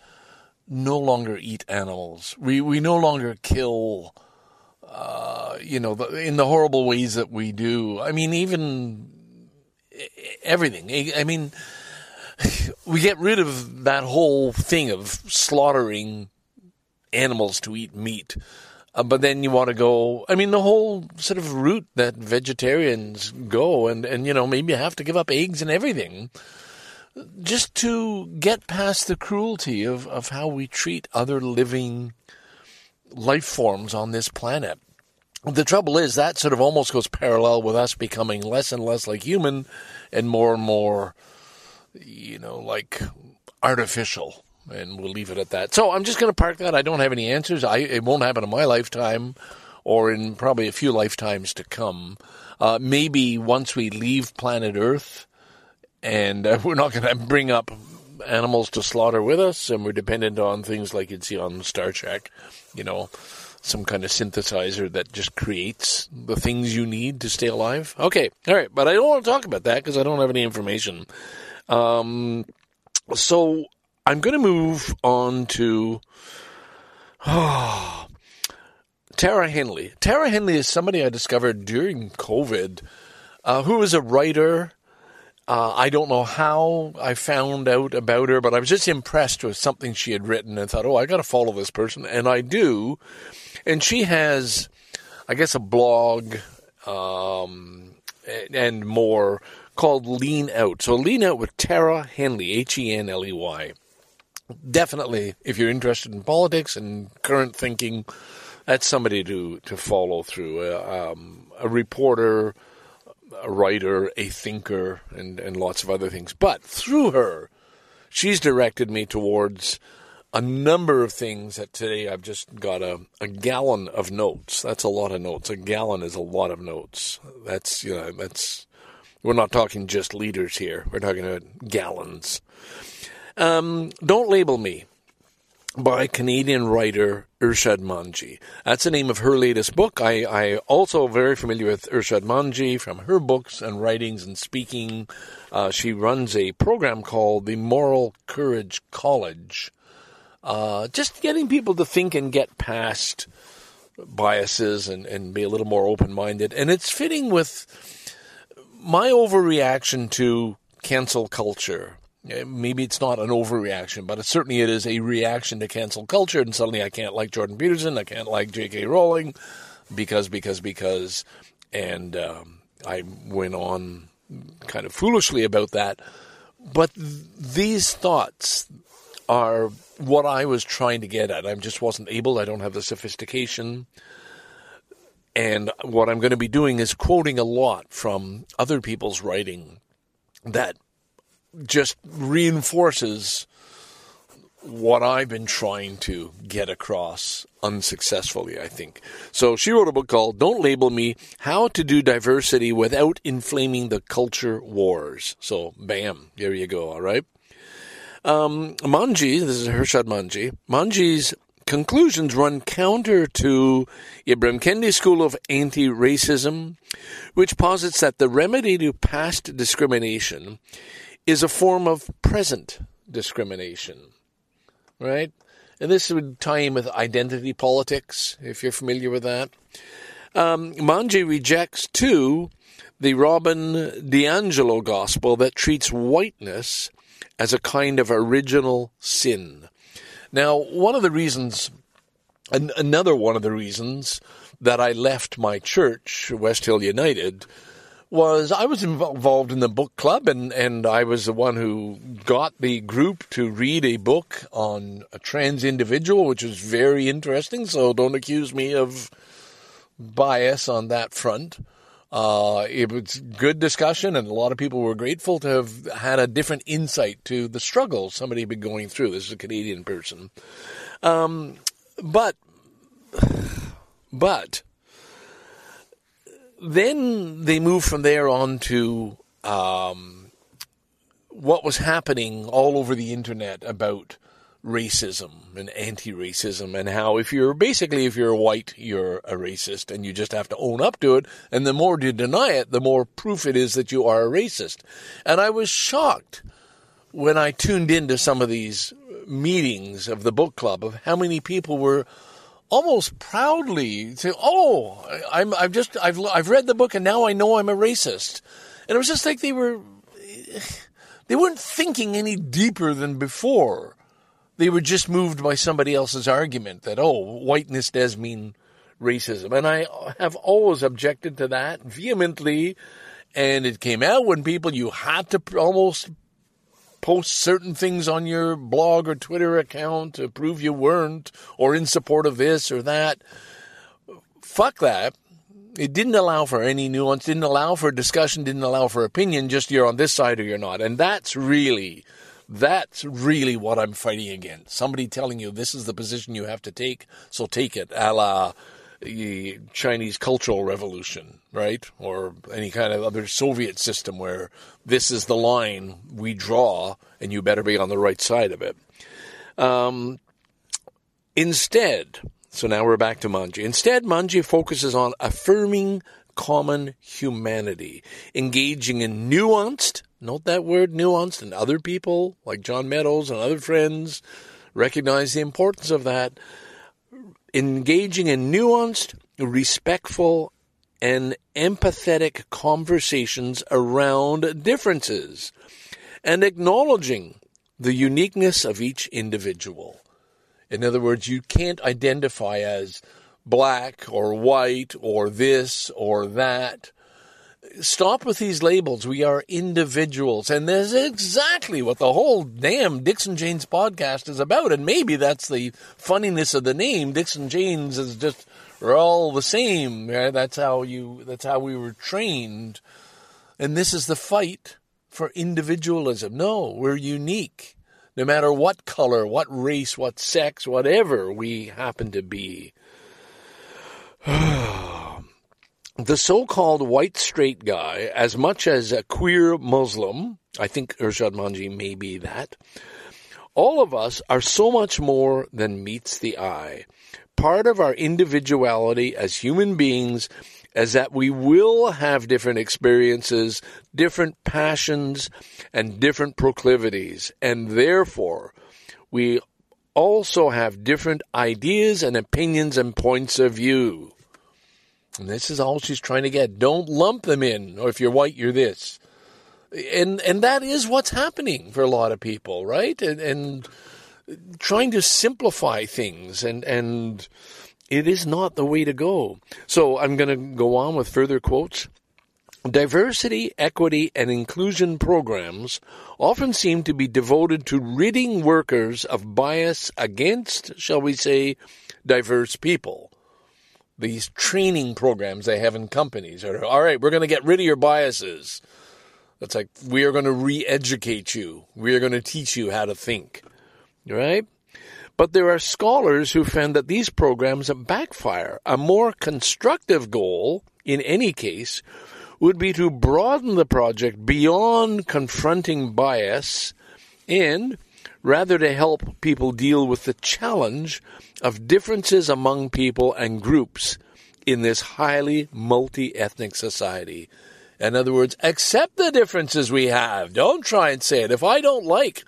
no longer eat animals, we we no longer kill. Uh, you know, in the horrible ways that we do. I mean, even everything. I mean, we get rid of that whole thing of slaughtering animals to eat meat. Uh, but then you want to go, I mean, the whole sort of route that vegetarians go, and, and, you know, maybe you have to give up eggs and everything just to get past the cruelty of, of how we treat other living life forms on this planet. The trouble is that sort of almost goes parallel with us becoming less and less like human and more and more you know, like artificial. And we'll leave it at that. So I'm just going to park that. I don't have any answers. I it won't happen in my lifetime, or in probably a few lifetimes to come. Uh, maybe once we leave planet Earth, and uh, we're not going to bring up animals to slaughter with us, and we're dependent on things like you'd see on Star Trek, you know, some kind of synthesizer that just creates the things you need to stay alive. Okay, all right, but I don't want to talk about that because I don't have any information. Um, so I'm going to move on to oh, Tara Henley. Tara Henley is somebody I discovered during COVID, uh, who is a writer. Uh, I don't know how I found out about her, but I was just impressed with something she had written and thought, oh, I got to follow this person. And I do. And she has, I guess, a blog um, and more called Lean Out. So Lean Out with Tara Henley, H E N L E Y. Definitely, if you're interested in politics and current thinking, that's somebody to, to follow through. Uh, um, a reporter, a writer, a thinker, and, and lots of other things. But through her, she's directed me towards a number of things that today I've just got a, a gallon of notes. That's a lot of notes. A gallon is a lot of notes. That's, you know, that's, we're not talking just liters here. We're talking about gallons. Um, Don't Label Me by Canadian writer Irshad Manji. That's the name of her latest book. I, I also very familiar with Irshad Manji from her books and writings and speaking. Uh, she runs a program called the Moral Courage College. Uh, just getting people to think and get past biases and, and be a little more open minded. And it's fitting with my overreaction to cancel culture. Eh, Maybe it's not an overreaction, but it, certainly it is a reaction to cancel culture. And suddenly I can't like Jordan Peterson, I can't like J.K. Rowling, because, because, because, and um, I went on kind of foolishly about that. But th- these thoughts are what I was trying to get at. I just wasn't able. I don't have the sophistication. And what I'm going to be doing is quoting a lot from other people's writing that just reinforces what I've been trying to get across unsuccessfully, I think. So she wrote a book called Don't Label Me How to Do Diversity Without Inflaming the Culture Wars. So, bam, there you go, all right? Um, Manji, this is Irshad Manji, Manji's conclusions run counter to Ibram Kendi's school of anti racism, which posits that the remedy to past discrimination is a form of present discrimination right? And this would tie in with identity politics, if you're familiar with that. Um, Manji rejects, too, the Robin DiAngelo gospel that treats whiteness as a kind of original sin. Now, one of the reasons, an- another one of the reasons that I left my church, West Hill United, was I was involved in the book club, and, and I was the one who got the group to read a book on a trans individual, which was very interesting. So don't accuse me of bias on that front. Uh, it was good discussion, and a lot of people were grateful to have had a different insight to the struggle somebody had been going through. This is a Canadian person. Um, but, but, then they moved from there on to um, what was happening all over the internet about racism and anti-racism and how if you're basically if you're white you're a racist and you just have to own up to it. And the more you deny it the more proof it is that you are a racist. And i was shocked when i tuned into some of these meetings of the book club of how many people were almost proudly say, "Oh, I'm I've just I've I've read the book and now I know I'm a racist," and it was just like they were they weren't thinking any deeper than before. They were just moved by somebody else's argument that oh, whiteness does mean racism, and I have always objected to that vehemently. And it came out when people you had to almost post certain things on your blog or Twitter account to prove you weren't or in support of this or that. Fuck that. It didn't allow for any nuance, didn't allow for discussion, didn't allow for opinion, just you're on this side or you're not. And that's really, that's really what I'm fighting against. Somebody telling you this is the position you have to take, so take it, a la the Chinese Cultural Revolution, right? Or any kind of other Soviet system where this is the line we draw and you better be on the right side of it. Um, instead, so now we're back to Manji. Instead, Manji focuses on affirming common humanity, engaging in nuanced, note that word, nuanced, and other people like John Meadows and other friends recognize the importance of that engaging in nuanced, respectful, and empathetic conversations around differences and acknowledging the uniqueness of each individual. In other words, you can't identify as black or white or this or that. Stop with these labels. We are individuals. And that's exactly what the whole damn Dixon Janes podcast is about. And maybe that's the funniness of the name. Dixon Janes is just, we're all the same. Right? That's how you, that's how we were trained. And this is the fight for individualism. No, we're unique. No matter what color, what race, what sex, whatever we happen to be. the so-called white straight guy, as much as a queer Muslim, I think Irshad Manji may be that, all of us are so much more than meets the eye. Part of our individuality as human beings is that we will have different experiences, different passions, and different proclivities, and therefore we also have different ideas and opinions and points of view. And this is all she's trying to get. Don't lump them in, or if you're white, you're this. And and that is what's happening for a lot of people, right? And and trying to simplify things and and it is not the way to go. So I'm going to go on with further quotes. Diversity, equity, and inclusion programs often seem to be devoted to ridding workers of bias against, shall we say, diverse people. These training programs they have in companies are, all right, we're going to get rid of your biases. It's like, we are going to re educate you. We are going to teach you how to think. Right? But there are scholars who found that these programs backfire. A more constructive goal, in any case, would be to broaden the project beyond confronting bias and rather to help people deal with the challenge of differences among people and groups in this highly multi ethnic society. In other words, accept the differences we have. Don't try and say it. If I don't like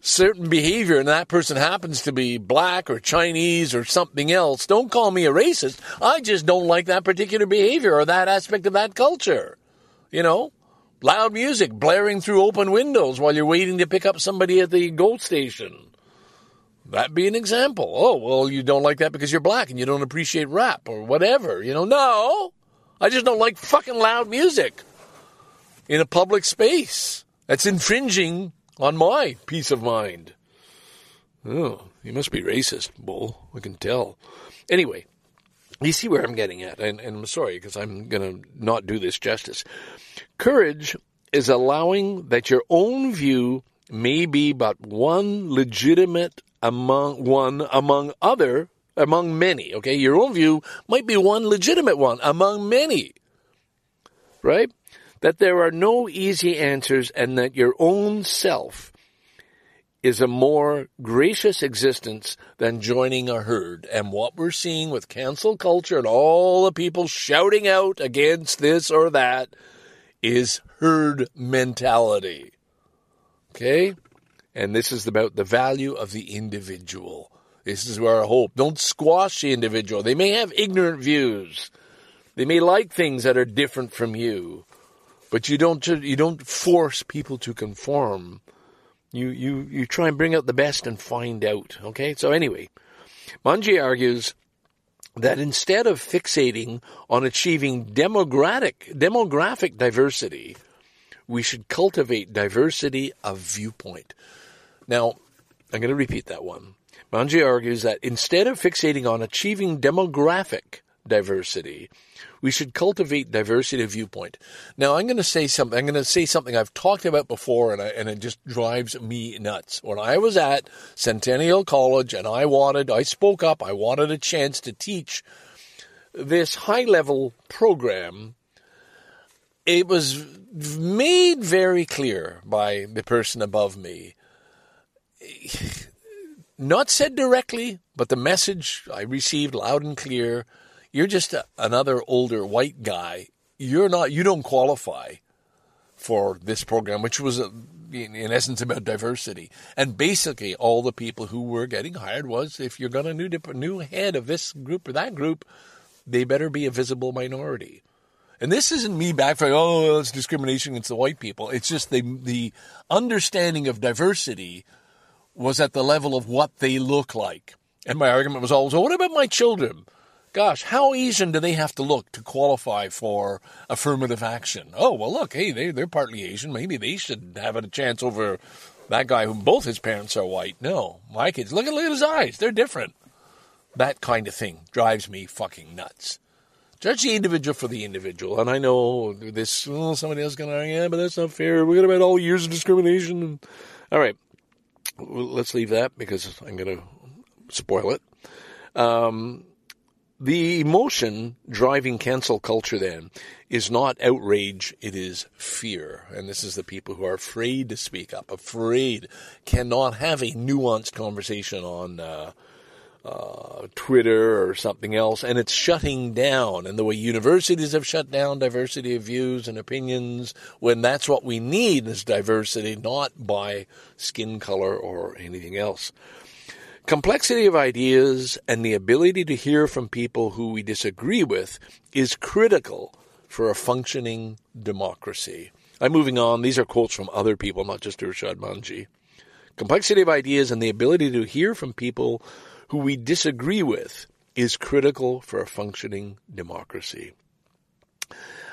certain behavior and that person happens to be black or Chinese or something else, don't call me a racist. I just don't like that particular behavior or that aspect of that culture. You know, loud music blaring through open windows while you're waiting to pick up somebody at the GO station. That'd be an example. Oh, well, you don't like that because you're black and you don't appreciate rap or whatever. You know, no. I just don't like fucking loud music in a public space. That's infringing on my peace of mind. Oh, you must be racist, Bull. I can tell. Anyway, you see where I'm getting at, and, and I'm sorry because I'm going to not do this justice. Courage is allowing that your own view may be but one legitimate among one among other among many. Okay, your own view might be one legitimate one among many. Right? That there are no easy answers, and that your own self is a more gracious existence than joining a herd. And what we're seeing with cancel culture and all the people shouting out against this or that is herd mentality. Okay? And this is about the value of the individual. This is where I hope. Don't squash the individual. They may have ignorant views. They may like things that are different from you. But you don't you don't force people to conform. You you you try and bring out the best and find out. Okay? So anyway, Manji argues that instead of fixating on achieving demographic demographic diversity, we should cultivate diversity of viewpoint. Now, I'm going to repeat that one. Manji argues that instead of fixating on achieving demographic diversity, we should cultivate diversity of viewpoint. Now, I'm going to say something. I'm going to say something I've talked about before, and, I, and it just drives me nuts. When I was at Centennial College, and I wanted, I spoke up. I wanted a chance to teach this high level program. It was made very clear by the person above me not said directly, but the message I received loud and clear you're just a, another older white guy. You're not, you don't qualify for this program, which was, a, in, in, essence, about diversity. And basically, all the people who were getting hired was if you're going to new, new head of this group or that group, they better be a visible minority. And this isn't me backfiring, oh, it's discrimination against the white people. It's just the, the understanding of diversity was at the level of what they look like. And my argument was always, well, what about my children? Gosh, how Asian do they have to look to qualify for affirmative action? Oh, well, look, hey, they, they're partly Asian. Maybe they should have a chance over that guy who both his parents are white. No, my kids, look at, look at his eyes. They're different. That kind of thing drives me fucking nuts. Judge the individual for the individual. And I know this, well, somebody else going to argue, yeah, but that's not fair. We're going to about all years of discrimination. All right let's leave that because I'm going to spoil it. Um, the emotion driving cancel culture then is not outrage, it is fear. And this is the people who are afraid to speak up, afraid, cannot have a nuanced conversation on uh, uh, Twitter or something else, and it's shutting down. And the way universities have shut down diversity of views and opinions, when that's what we need is diversity, not by skin color or anything else. Complexity of ideas and the ability to hear from people who we disagree with is critical for a functioning democracy. I'm moving on. These are quotes from other people, not just Irshad Manji. Complexity of ideas and the ability to hear from people who we disagree with is critical for a functioning democracy.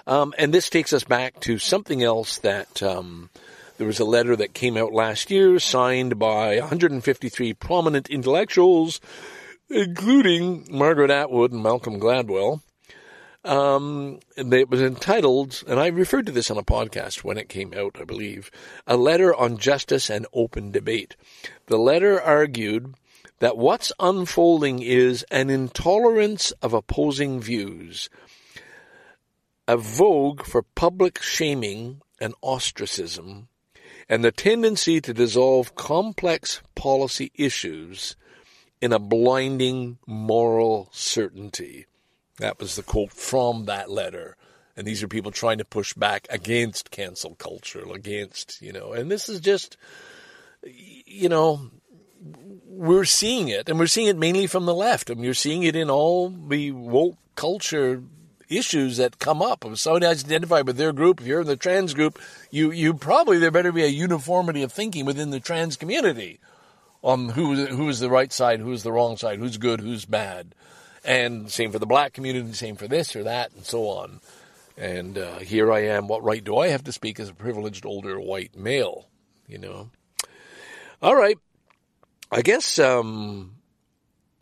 Um, and this takes us back to something else that um, there was a letter that came out last year signed by 153 prominent intellectuals, including Margaret Atwood and Malcolm Gladwell. Um, it was entitled, and I referred to this on a podcast when it came out, I believe, A Letter on Justice and Open Debate. The letter argued that what's unfolding is an intolerance of opposing views, a vogue for public shaming and ostracism, and the tendency to dissolve complex policy issues in a blinding moral certainty. That was the quote from that letter. And these are people trying to push back against cancel culture, against, you know, and this is just, you know, we're seeing it, and we're seeing it mainly from the left. I mean, you're seeing it in all the woke culture issues that come up. If somebody identified with their group, if you're in the trans group, you, you probably, there better be a uniformity of thinking within the trans community on who, who is the right side, who is the wrong side, who's good, who's bad. And same for the black community, same for this or that, and so on. And uh, here I am. What right do I have to speak as a privileged older white male? You know. All right. I guess. Um,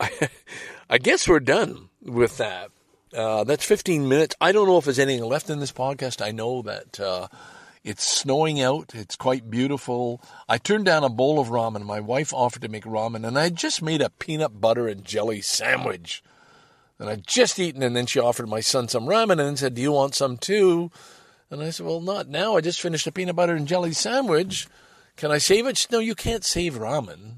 I guess we're done with that. Uh, that's 15 minutes. I don't know if there's anything left in this podcast. I know that uh, it's snowing out. It's quite beautiful. I turned down a bowl of ramen. My wife offered to make ramen, and I just made a peanut butter and jelly sandwich and I'd just eaten, and then she offered my son some ramen and said, Do you want some too? And I said, Well, not now. I just finished a peanut butter and jelly sandwich. Can I save it? Said, no, you can't save ramen.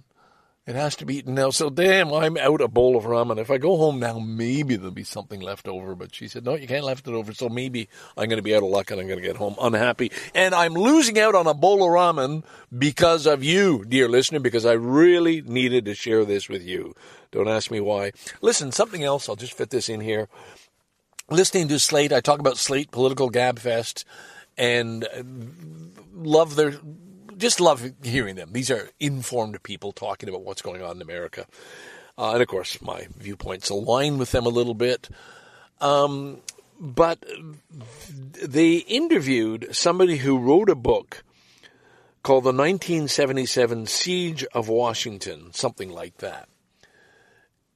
It has to be eaten now. So damn, I'm out a bowl of ramen. If I go home now, maybe there'll be something left over. But she said, no, you can't left it over. So maybe I'm going to be out of luck and I'm going to get home unhappy. And I'm losing out on a bowl of ramen because of you, dear listener, because I really needed to share this with you. Don't ask me why. Listen, something else. I'll just fit this in here. Listening to Slate, I talk about Slate Political Gabfest and uh, love their just love hearing them. These are informed people talking about what's going on in America. Uh, and of course, my viewpoints align with them a little bit. Um, but they interviewed somebody who wrote a book called The 1977 Siege of Washington, something like that.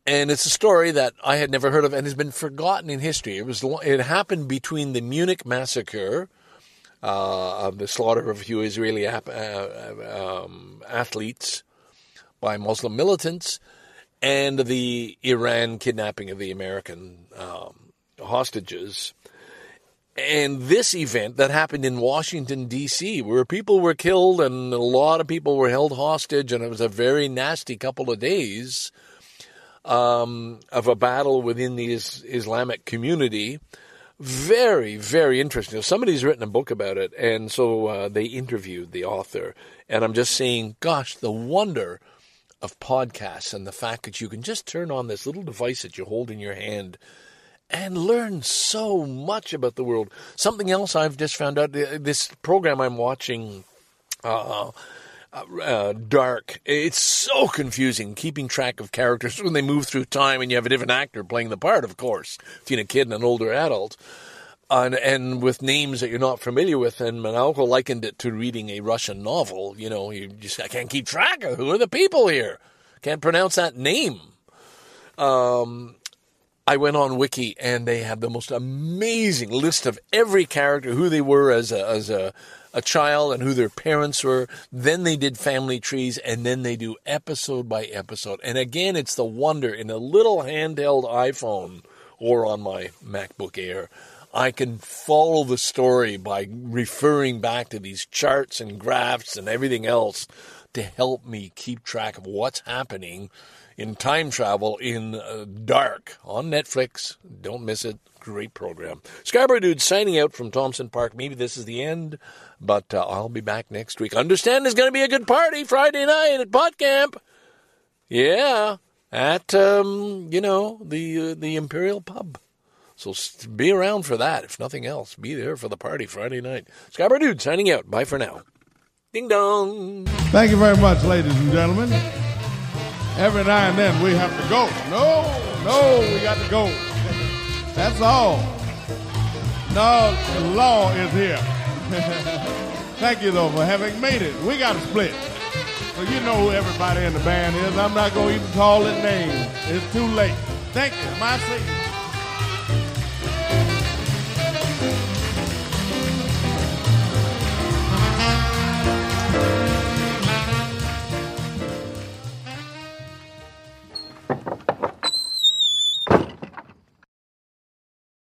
And it's a story that I had never heard of and has been forgotten in history. It was it happened between the Munich massacre uh, of the slaughter of a few Israeli ap- uh, um, athletes by Muslim militants and the Iran kidnapping of the American um, hostages. And this event that happened in Washington, D.C., where people were killed and a lot of people were held hostage, and it was a very nasty couple of days um, of a battle within the Islamic community very, very interesting. You know, Somebody's written a book about it, and so uh, they interviewed the author. And I'm just saying, gosh, the wonder of podcasts and the fact that you can just turn on this little device that you hold in your hand and learn so much about the world. Something else I've just found out this program I'm watching. Uh, uh, uh, dark. It's so confusing keeping track of characters when they move through time and you have a different actor playing the part, of course, between a kid and an older adult. And, and with names that you're not familiar with, and Manalko likened it to reading a Russian novel. You know, you just I can't keep track of who are the people here. Can't pronounce that name. Um, I went on Wiki and they have the most amazing list of every character, who they were as a, as a a child and who their parents were. Then they did family trees and then they do episode by episode. And again, it's the wonder in a little handheld iPhone or on my MacBook Air. I can follow the story by referring back to these charts and graphs and everything else to help me keep track of what's happening in time travel in uh, dark on Netflix. Don't miss it. Great program. Scarborough Dude signing out from Thompson Park. Maybe this is the end, but uh, I'll be back next week. Understand there's going to be a good party Friday night at Pot Camp. Yeah, at um, you know the uh, the Imperial Pub. So be around for that. If nothing else, be there for the party Friday night. Scarborough Dude signing out. Bye for now. Ding dong. Thank you very much, ladies and gentlemen. Every now and then we have to go. No, no, we got to go. That's all. No, the law is here. Thank you, though, for having made it. We got to split. So you know who everybody in the band is. I'm not going to even call it names. It's too late. Thank you. My Satan.